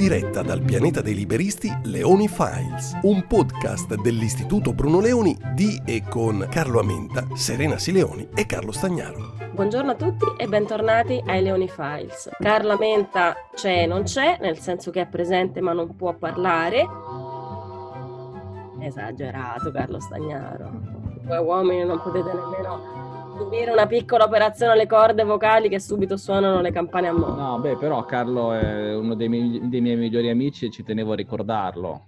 Diretta dal pianeta dei liberisti, Leoni Files, un podcast dell'Istituto Bruno Leoni di e con Carlo Amenta, Serena Sileoni e Carlo Stagnaro. Buongiorno a tutti e bentornati ai Leoni Files. Carla Menta c'è e non c'è, nel senso che è presente ma non può parlare. Esagerato Carlo Stagnaro. Voi uomini non potete nemmeno subire una piccola operazione alle corde vocali che subito suonano le campane a moto. No, beh, però Carlo è uno dei miei, dei miei migliori amici e ci tenevo a ricordarlo.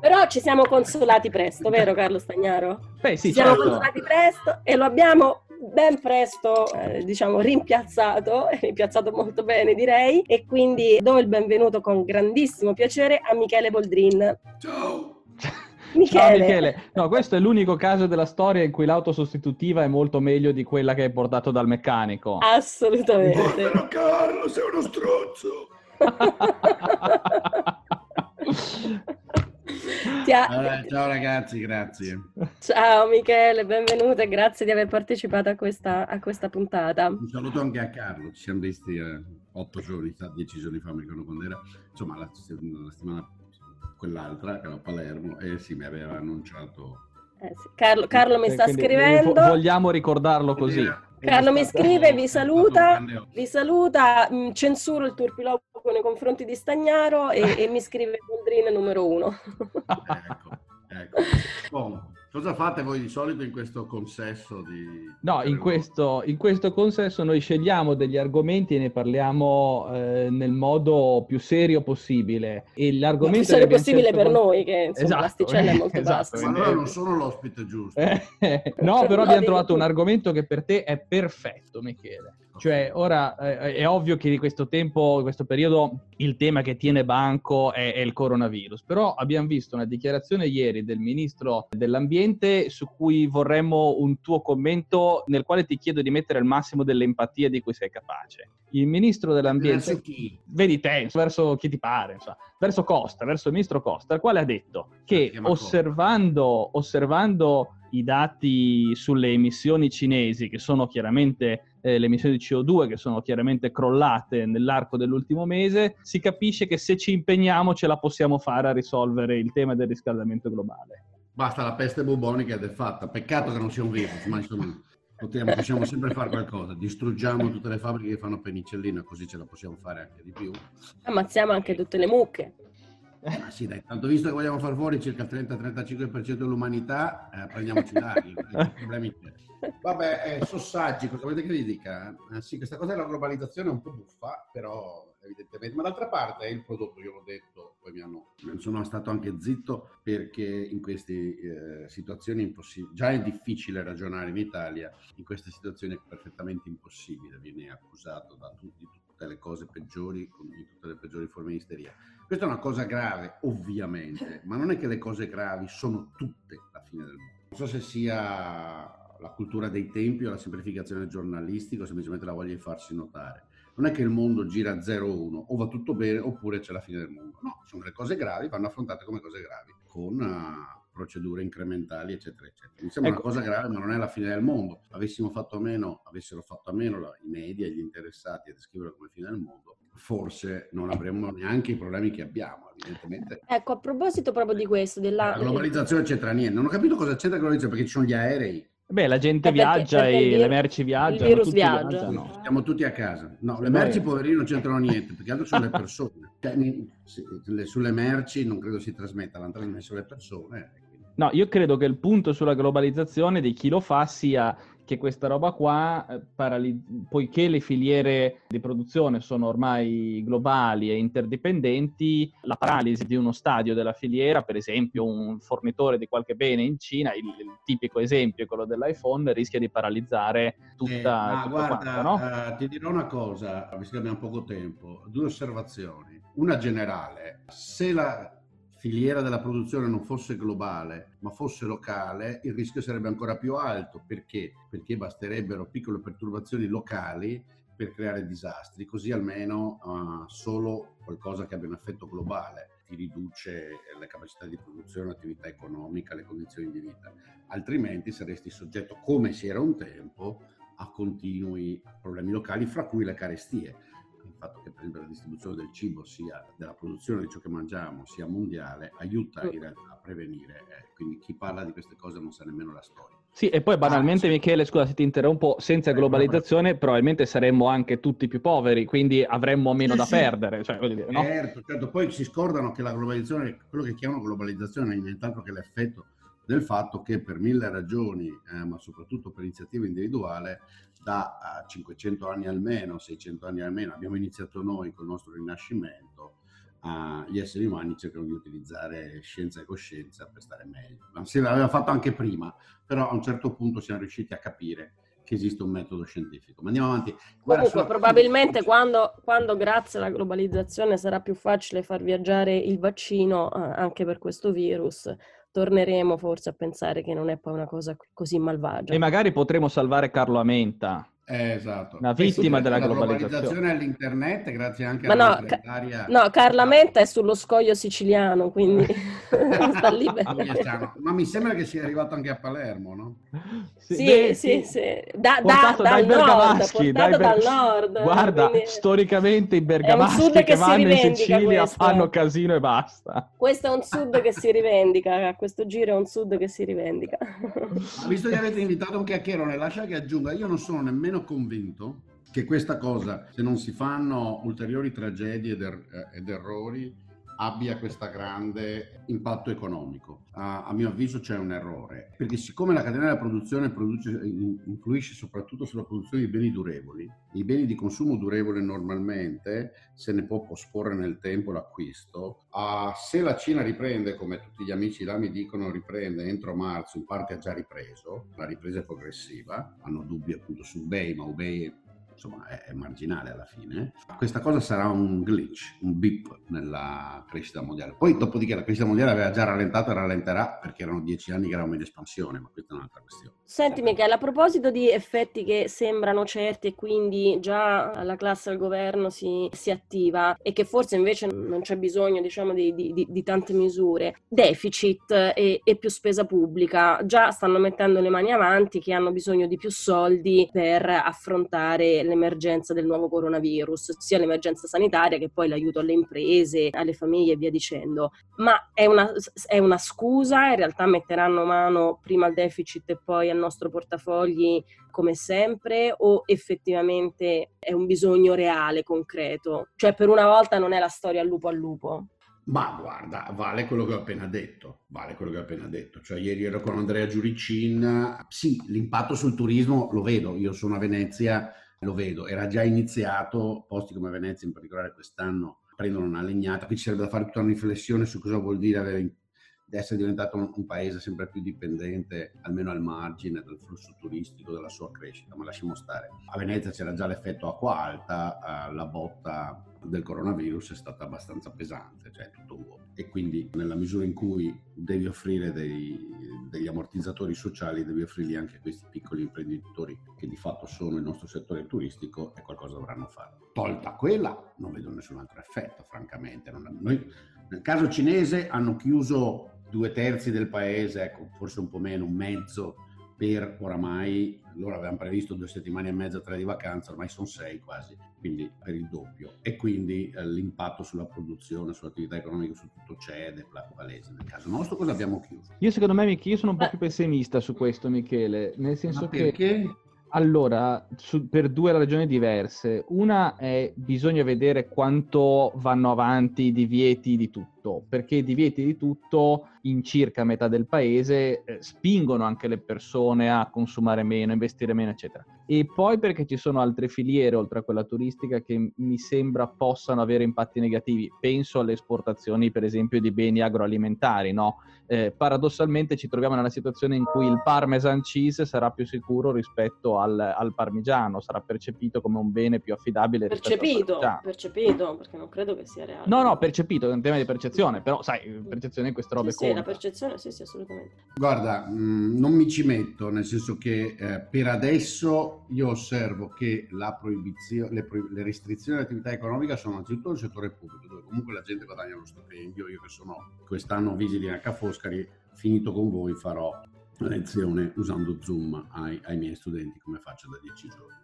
Però ci siamo consolati presto, vero Carlo Stagnaro? Beh, sì, ci siamo certo. consolati presto e lo abbiamo ben presto, eh, diciamo, rimpiazzato, rimpiazzato molto bene direi, e quindi do il benvenuto con grandissimo piacere a Michele Boldrin. Ciao! Michele. No, Michele, no, questo è l'unico caso della storia in cui l'auto sostitutiva è molto meglio di quella che hai portato dal meccanico. Assolutamente. Povero Carlo, sei uno stronzo! Ha- Allora, ciao ragazzi, grazie. Ciao Michele, benvenuto e grazie di aver partecipato a questa, a questa puntata. Un saluto anche a Carlo, ci siamo visti eh, otto giorni fa, dieci giorni fa, mi ricordo quando era, insomma la, la settimana quell'altra, che era a Palermo, e sì, mi aveva annunciato... Eh sì, Carlo, Carlo mi Eh, sta quindi scrivendo. vo- Vogliamo ricordarlo così. Carlo mi scrive, vi saluta, vi saluta, mh, censuro il turpiloquio nei confronti di Stagnaro e, e mi scrive Boldrin numero uno. Ecco, ecco. Bon, cosa fate voi di solito in questo consesso di... No, in questo, in questo consesso noi scegliamo degli argomenti e ne parliamo eh, nel modo più serio possibile. E l'argomento Più serio possibile per con- noi, che insomma Esatto, l'asticella è molto esatto, bassa. Ma allora non sono l'ospite giusto. No, però abbiamo trovato un argomento che per te è perfetto, Michele. Cioè, ora eh, è ovvio che di questo tempo, di questo periodo, il tema che tiene banco è, è il coronavirus. Però abbiamo visto una dichiarazione ieri del ministro dell'ambiente su cui vorremmo un tuo commento, nel quale ti chiedo di mettere il massimo dell'empatia di cui sei capace. Il ministro dell'ambiente Verso chi? vedi te, verso chi ti pare, insomma, verso Costa, verso il ministro Costa, il quale ha detto che Costa. osservando, osservando i dati sulle emissioni cinesi, che sono chiaramente eh, le emissioni di CO2, che sono chiaramente crollate nell'arco dell'ultimo mese, si capisce che se ci impegniamo ce la possiamo fare a risolvere il tema del riscaldamento globale. Basta la peste bubonica ed è fatta. Peccato che non sia un virus, ma insomma potremmo- possiamo sempre fare qualcosa. Distruggiamo tutte le fabbriche che fanno penicillina, così ce la possiamo fare anche di più. Ammazziamo anche tutte le mucche. Ma sì, dai, tanto visto che vogliamo far fuori circa il 30-35% dell'umanità, eh, prendiamoci larghi, i problemi. Vabbè, eh, sossaggi, cosa volete che vi dica? Eh, sì, questa cosa della globalizzazione è un po' buffa, però evidentemente, ma d'altra parte è il prodotto, io l'ho detto, poi mi hanno, sono stato anche zitto perché in queste situazioni impossibili, già è difficile ragionare in Italia, in queste situazioni è perfettamente impossibile, viene accusato da tutti, tutte le cose peggiori, di tutte le peggiori forme di isteria. Questa è una cosa grave, ovviamente, ma non è che le cose gravi sono tutte la fine del mondo. Non so se sia la cultura dei tempi o la semplificazione giornalistica o semplicemente la voglia di farsi notare. Non è che il mondo gira a 0-1, o va tutto bene oppure c'è la fine del mondo. No, sono delle cose gravi, vanno affrontate come cose gravi, con eh, procedure incrementali, eccetera, eccetera. Mi sembra Ecco. una cosa grave, ma non è la fine del mondo. Avessimo fatto a meno, avessero fatto a meno la- i media, gli interessati a descriverlo come fine del mondo, forse non avremmo neanche i problemi che abbiamo, evidentemente. Ecco, a proposito proprio di questo, della... La globalizzazione c'entra niente. Non ho capito cosa c'entra la globalizzazione, perché ci sono gli aerei. Beh, la gente Eh, perché- viaggia perché e vir- le merci viaggiano. il virus tutti viaggia. viaggiano. Stiamo tutti a casa. No, le merci, poverini, non c'entrano niente, perché altro sono le persone. Cioè, sulle merci non credo si trasmetta, l'hanno trasmesso le persone. No, io credo che il punto sulla globalizzazione di chi lo fa sia che questa roba qua, eh, parali- poiché le filiere di produzione sono ormai globali e interdipendenti, la paralisi di uno stadio della filiera, per esempio un fornitore di qualche bene in Cina, il, il tipico esempio è quello dell'iPhone, rischia di paralizzare tutta, Eh, guarda, quanto, no? eh, ti dirò una cosa, visto che abbiamo poco tempo, due osservazioni. Una generale, se la filiera della produzione non fosse globale, ma fosse locale, il rischio sarebbe ancora più alto. Perché? Perché basterebbero piccole perturbazioni locali per creare disastri, così almeno eh, solo qualcosa che abbia un effetto globale ti riduce le capacità di produzione, l'attività economica, le condizioni di vita. Altrimenti saresti soggetto, come si era un tempo, a continui problemi locali, fra cui le carestie. Fatto che per esempio la distribuzione del cibo sia della produzione di ciò che mangiamo sia mondiale aiuta in realtà a prevenire. eh, quindi chi parla di queste cose non sa nemmeno la storia. Sì, e poi banalmente, Ah, sì. Michele, scusa se ti interrompo, senza Eh, globalizzazione probabilmente saremmo anche tutti più poveri, quindi avremmo meno Sì, da sì. perdere. Cioè, dire, no? Certo, certo, poi si scordano che la globalizzazione, quello che chiamano globalizzazione è nient'altro che l'effetto del fatto che per mille ragioni, eh, ma soprattutto per iniziativa individuale, da eh, 500 anni almeno, 600 anni almeno, abbiamo iniziato noi col nostro rinascimento, eh, gli esseri umani cercano di utilizzare scienza e coscienza per stare meglio. Se l'aveva fatto anche prima, però a un certo punto siamo riusciti a capire che esiste un metodo scientifico. Ma andiamo avanti. Guarda, Comunque, probabilmente quando, quando grazie alla globalizzazione sarà più facile far viaggiare il vaccino eh, anche per questo virus, torneremo forse a pensare che non è poi una cosa così malvagia. E magari potremo salvare Carlo Amenta. Eh, esatto. Una vittima della globalizzazione. all'internet, grazie anche Ma alla no, ca- No, Carla Menta è sullo scoglio siciliano, quindi sta lì Ah. Ma mi sembra che sia arrivato anche a Palermo, no? Sì, beh, sì, sì. Da, da- dal nord, dai ber- dal nord. Guarda, quindi- storicamente i bergamaschi che che si vanno in Sicilia questo. fanno casino e basta. Questo è un sud che si rivendica, a questo giro è un sud che si rivendica. Ma visto che avete invitato un chiacchierone, lascia che aggiunga, io non sono nemmeno convinto che questa cosa, se non si fanno ulteriori tragedie ed, er- eh, ed errori, abbia questo grande impatto economico. A, a mio avviso c'è un errore, perché siccome la catena della produzione produce- in- influisce soprattutto sulla produzione di beni durevoli, i beni di consumo durevole normalmente se ne può posporre nel tempo l'acquisto. Ah, se la Cina riprende, come tutti gli amici là mi dicono, riprende entro marzo, in parte ha già ripreso, la ripresa è progressiva, hanno dubbi appunto su eBay, ma eBay insomma è, è marginale alla fine. Questa cosa sarà un glitch, un beep nella crescita mondiale. Poi dopodiché la crescita mondiale aveva già rallentato e rallenterà perché erano dieci anni che eravamo in espansione, ma questa è un'altra questione. Senti Michele, a proposito di effetti che sembrano certi e quindi già la classe al governo si, si attiva e che forse invece non c'è bisogno diciamo di, di- di- di tante misure, deficit e, e più spesa pubblica, già stanno mettendo le mani avanti che hanno bisogno di più soldi per affrontare l'emergenza del nuovo coronavirus, sia l'emergenza sanitaria che poi l'aiuto alle imprese, alle famiglie e via dicendo. Ma è una, è una scusa? In realtà metteranno mano prima al deficit e poi al nostro portafogli come sempre o effettivamente è un bisogno reale, concreto? Cioè per una volta non è la storia al lupo al lupo. Ma guarda, vale quello che ho appena detto, vale quello che ho appena detto. Cioè ieri ero con Andrea Giuricin, sì, l'impatto sul turismo lo vedo, io sono a Venezia, lo vedo, era già iniziato, posti come Venezia in particolare quest'anno prendono una legnata, qui ci sarebbe da fare tutta una riflessione su cosa vuol dire avere essere diventato un, un paese sempre più dipendente, almeno al margine del flusso turistico, della sua crescita, ma lasciamo stare. A Venezia c'era già l'effetto acqua alta, eh, la botta del coronavirus è stata abbastanza pesante, cioè tutto vuoto. E quindi nella misura in cui devi offrire dei, degli ammortizzatori sociali, devi offrirli anche a questi piccoli imprenditori che di fatto sono il nostro settore turistico e qualcosa dovranno fare. Tolta quella, non vedo nessun altro effetto, francamente. Non- noi, nel caso cinese hanno chiuso due terzi del paese, ecco, forse un po' meno, un mezzo, per oramai, loro avevano previsto due settimane e mezza, tre di vacanza, ormai sono sei quasi, quindi per il doppio. E quindi eh, l'impatto sulla produzione, sull'attività economica, su tutto c'è ed è palese. Nel caso nostro cosa abbiamo chiuso? Io secondo me, Mich- io sono un po' più pessimista su questo, Michele, nel senso Ma che... Allora, su- per due ragioni diverse. Una è bisogna vedere quanto vanno avanti i divieti di tutti. Tutto, perché i divieti di tutto in circa metà del paese eh, spingono anche le persone a consumare meno, investire meno, eccetera. E poi perché ci sono altre filiere, oltre a quella turistica, che mi sembra possano avere impatti negativi. Penso alle esportazioni, per esempio, di beni agroalimentari, no? Eh, paradossalmente ci troviamo nella situazione in cui il parmesan cheese sarà più sicuro rispetto al, al parmigiano, sarà percepito come un bene più affidabile percepito, percepito, perché non credo che sia reale. No, no, percepito, è un tema di percezione, però sai, percezione di queste robe sì, sì, la percezione, sì, sì, assolutamente. Guarda, mh, mm, non mi ci metto, nel senso che eh, per adesso io osservo che la proibizio- le, pro- le restrizioni all'attività economica sono anzitutto nel settore pubblico, dove comunque la gente guadagna lo stipendio, io che sono quest'anno vigili a Foscari, finito con voi farò lezione usando Zoom ai, ai miei studenti come faccio da dieci giorni.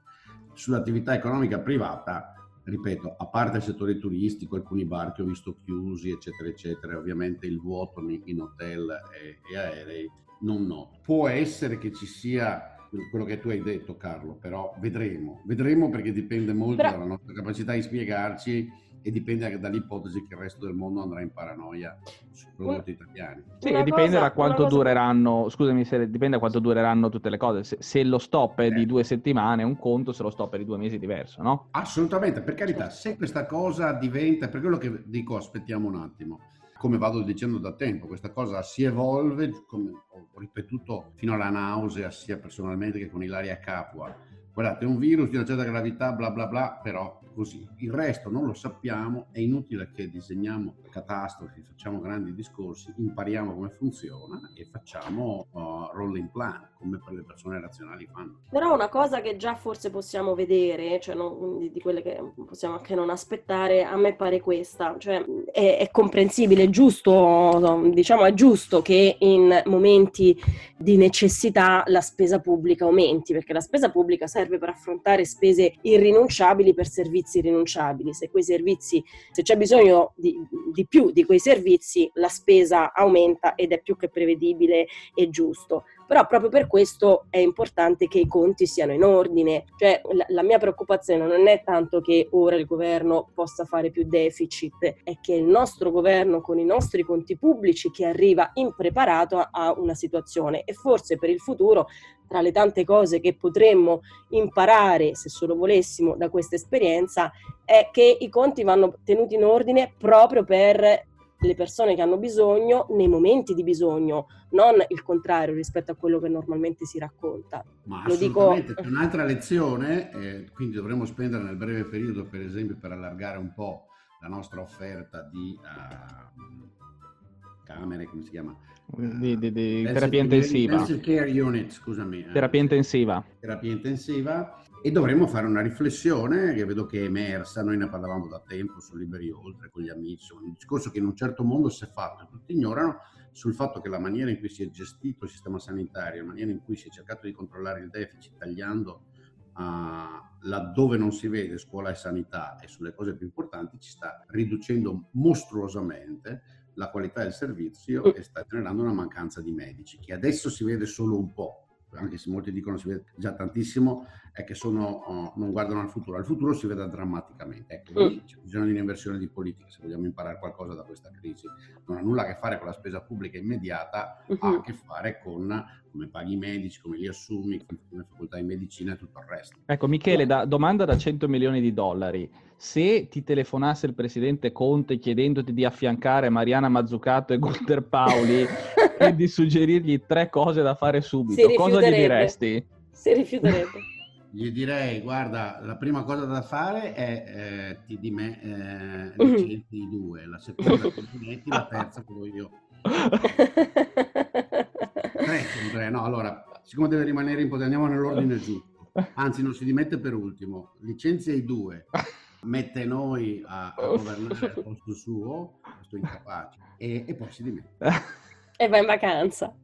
Sull'attività economica privata ripeto, a parte il settore turistico, alcuni bar che ho visto chiusi, eccetera, eccetera, ovviamente il vuoto in hotel e, e aerei, non noto. Può essere che ci sia quello che tu hai detto, Carlo, però vedremo, vedremo perché dipende molto però... dalla nostra capacità di spiegarci e dipende anche dall'ipotesi che il resto del mondo andrà in paranoia sui prodotti italiani. Sì, e dipende cosa, da quanto cosa... dureranno, scusami se dipende da quanto dureranno tutte le cose. Se, se lo stop è eh. di due settimane, un conto, se lo stop è di due mesi è diverso, no? Assolutamente, per carità, se questa cosa diventa, per quello che dico, aspettiamo un attimo, come vado dicendo da tempo, questa cosa si evolve, come ho ripetuto fino alla nausea, sia personalmente che con Ilaria Capua. Guardate, è un virus di una certa gravità, bla bla bla, però così. Il resto non lo sappiamo, è inutile che disegniamo catastrofi, facciamo grandi discorsi, impariamo come funziona e facciamo uh, rolling plan, come per le persone razionali fanno. Però una cosa che già forse possiamo vedere, cioè non, di quelle che possiamo anche non aspettare, a me pare questa, cioè è, è comprensibile, è giusto, diciamo è giusto che in momenti di necessità la spesa pubblica aumenti, perché la spesa pubblica serve per affrontare spese irrinunciabili per servizi irrinunciabili. Se quei servizi, se c'è bisogno di, di più di quei servizi, la spesa aumenta ed è più che prevedibile e giusto però proprio per questo è importante che i conti siano in ordine. Cioè, la, mia preoccupazione non è tanto che ora il governo possa fare più deficit, è che il nostro governo con i nostri conti pubblici che arriva impreparato a una situazione e forse per il futuro tra le tante cose che potremmo imparare, se solo volessimo, da questa esperienza, è che i conti vanno tenuti in ordine proprio per le persone che hanno bisogno nei momenti di bisogno, non il contrario rispetto a quello che normalmente si racconta. Ma Lo dico... c'è un'altra lezione, eh, quindi dovremmo spendere nel breve periodo, per esempio, per allargare un po' la nostra offerta di uh, camere, come si chiama? Di, di, di terapia intensiva. Unit, scusami. Eh. Terapia intensiva. Terapia intensiva e dovremmo fare una riflessione che vedo che è emersa, noi ne parlavamo da tempo su Liberi Oltre con gli amici, un discorso che in un certo mondo si è fatto, tutti ignorano sul fatto che la maniera in cui si è gestito il sistema sanitario, la maniera in cui si è cercato di controllare il deficit tagliando uh, laddove non si vede scuola e sanità e sulle cose più importanti ci sta riducendo mostruosamente la qualità del servizio e sta generando una mancanza di medici che adesso si vede solo un po' anche se molti dicono si vede già tantissimo, è che sono, uh, non guardano al futuro. Al futuro si vede drammaticamente. Ecco, mm. c'è bisogno di un'inversione di politica se vogliamo imparare qualcosa da questa crisi. Non ha nulla a che fare con la spesa pubblica immediata, uh-huh. ha a che fare con come paghi i medici, come li assumi, come facoltà di medicina e tutto il resto. Ecco, Michele, da, domanda da 100 milioni di dollari. Se ti telefonasse il presidente Conte chiedendoti di affiancare Mariana Mazzucato e Gunther Pauli e di suggerirgli tre cose da fare subito, cosa gli diresti? Si rifiuterebbe. Gli direi, guarda, la prima cosa da fare è eh, ti di me eh, licenzi i due, la seconda ti la terza quello io. Tre, tre, no, allora, siccome deve rimanere in potere, andiamo nell'ordine giusto. Anzi, non si dimette per ultimo, licenzia i due, mette noi a, a governare al posto suo, questo incapace, e, e poi si dimette. E va in vacanza.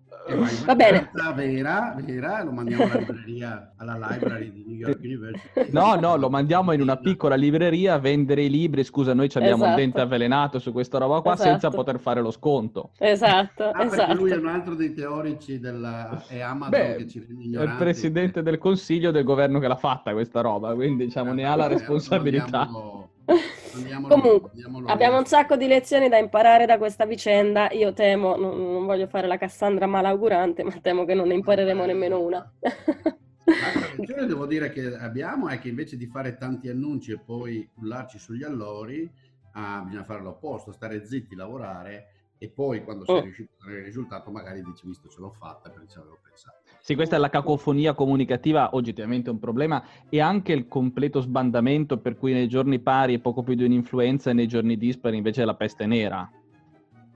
Va bene. Vera, vera, lo mandiamo alla libreria, alla library di New York University. No, no, lo mandiamo in una piccola libreria a vendere i libri. Scusa, noi abbiamo esatto. un dente avvelenato su questa roba qua esatto. senza poter fare lo sconto. Esatto, ah, esatto. lui è un altro dei teorici della... è Amazon Beh, che ci rende ignoranti. È il presidente del consiglio del governo che l'ha fatta questa roba, quindi diciamo ne ha la responsabilità. Lo mandiamo Andiamolo, Comunque, andiamolo abbiamo un sacco di lezioni da imparare da questa vicenda. Io temo, non, non voglio fare la Cassandra malaugurante, ma temo che non ne impareremo nemmeno una. L'altra lezione devo dire che abbiamo è che invece di fare tanti annunci e poi cullarci sugli allori, ah, bisogna fare l'opposto, stare zitti, lavorare e poi quando sei Oh. riuscito a ottenere il risultato magari dici visto ce l'ho fatta perché ci avevo pensato. Sì, questa è la cacofonia comunicativa, oggettivamente un problema, e anche il completo sbandamento per cui nei giorni pari è poco più di un'influenza e nei giorni dispari invece è la peste nera.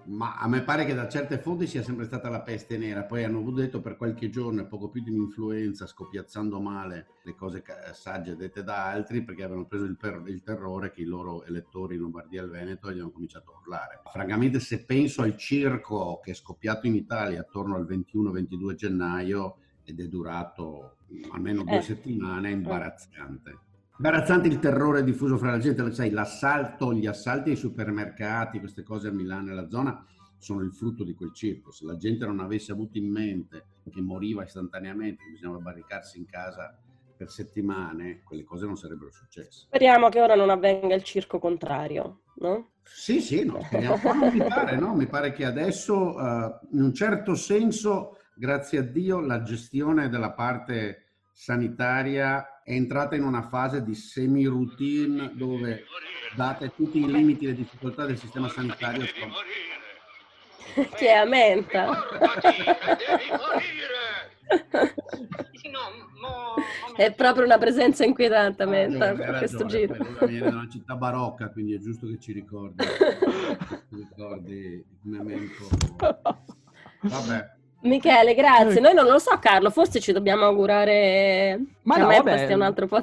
Ma a me pare che da certe fonti sia sempre stata la peste nera, poi hanno detto per qualche giorno è poco più di un'influenza, scopiazzando male le cose ca- sagge dette da altri perché avevano preso il, per- il terrore che i loro elettori in Lombardia e il Veneto e gli hanno cominciato a urlare. Francamente se penso al circo che è scoppiato in Italia attorno al 21-22 gennaio ed è durato almeno due Eh. settimane, è imbarazzante. Imbarazzante il terrore diffuso fra la gente, sai, l'assalto, gli assalti ai supermercati, queste cose a Milano e la zona sono il frutto di quel circo. Se la gente non avesse avuto in mente che moriva istantaneamente, che bisognava barricarsi in casa per settimane, quelle cose non sarebbero successe. Speriamo che ora non avvenga il circo contrario, no? Sì, sì, no, speriamo. Mi pare, no? Mi pare che adesso, eh, in un certo senso, grazie a Dio, la gestione della parte sanitaria è entrata in una fase di semi-routine dove, date tutti i limiti e le difficoltà del sistema sanitario, Chi è a menta? È proprio una presenza inquietante a Ah, menta per questo giro. viene da una città barocca, quindi è giusto che ci ricordi, ci ricordi il memento. Vabbè, Michele, grazie. Noi non lo so, Carlo, forse ci dobbiamo augurare Ma che no, a me vabbè. questa è un altro po'.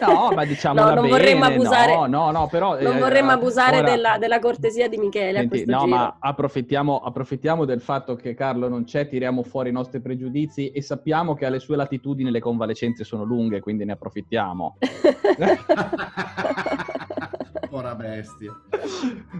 No, ma diciamo No, non vorremmo abusare, No, no, no, però... non eh, vorremmo abusare ora- della, della cortesia di Michele a Senti, questo no, giro. ma approfittiamo, approfittiamo del fatto che Carlo non c'è, tiriamo fuori i nostri pregiudizi e sappiamo che alle sue latitudini le convalescenze sono lunghe, quindi ne approfittiamo. ora bestia.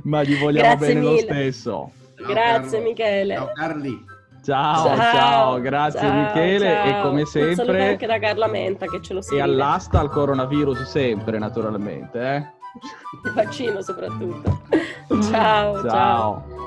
Ma gli vogliamo Grazie bene lo mille. stesso. Ciao, Grazie, Carlo. Michele. Ciao Carli. Ciao, ciao, grazie ciao, Michele ciao. e come sempre anche da Carla Menta che ce lo e scrive. all'asta al coronavirus sempre, naturalmente. Eh? Il vaccino soprattutto. ciao. ciao. ciao.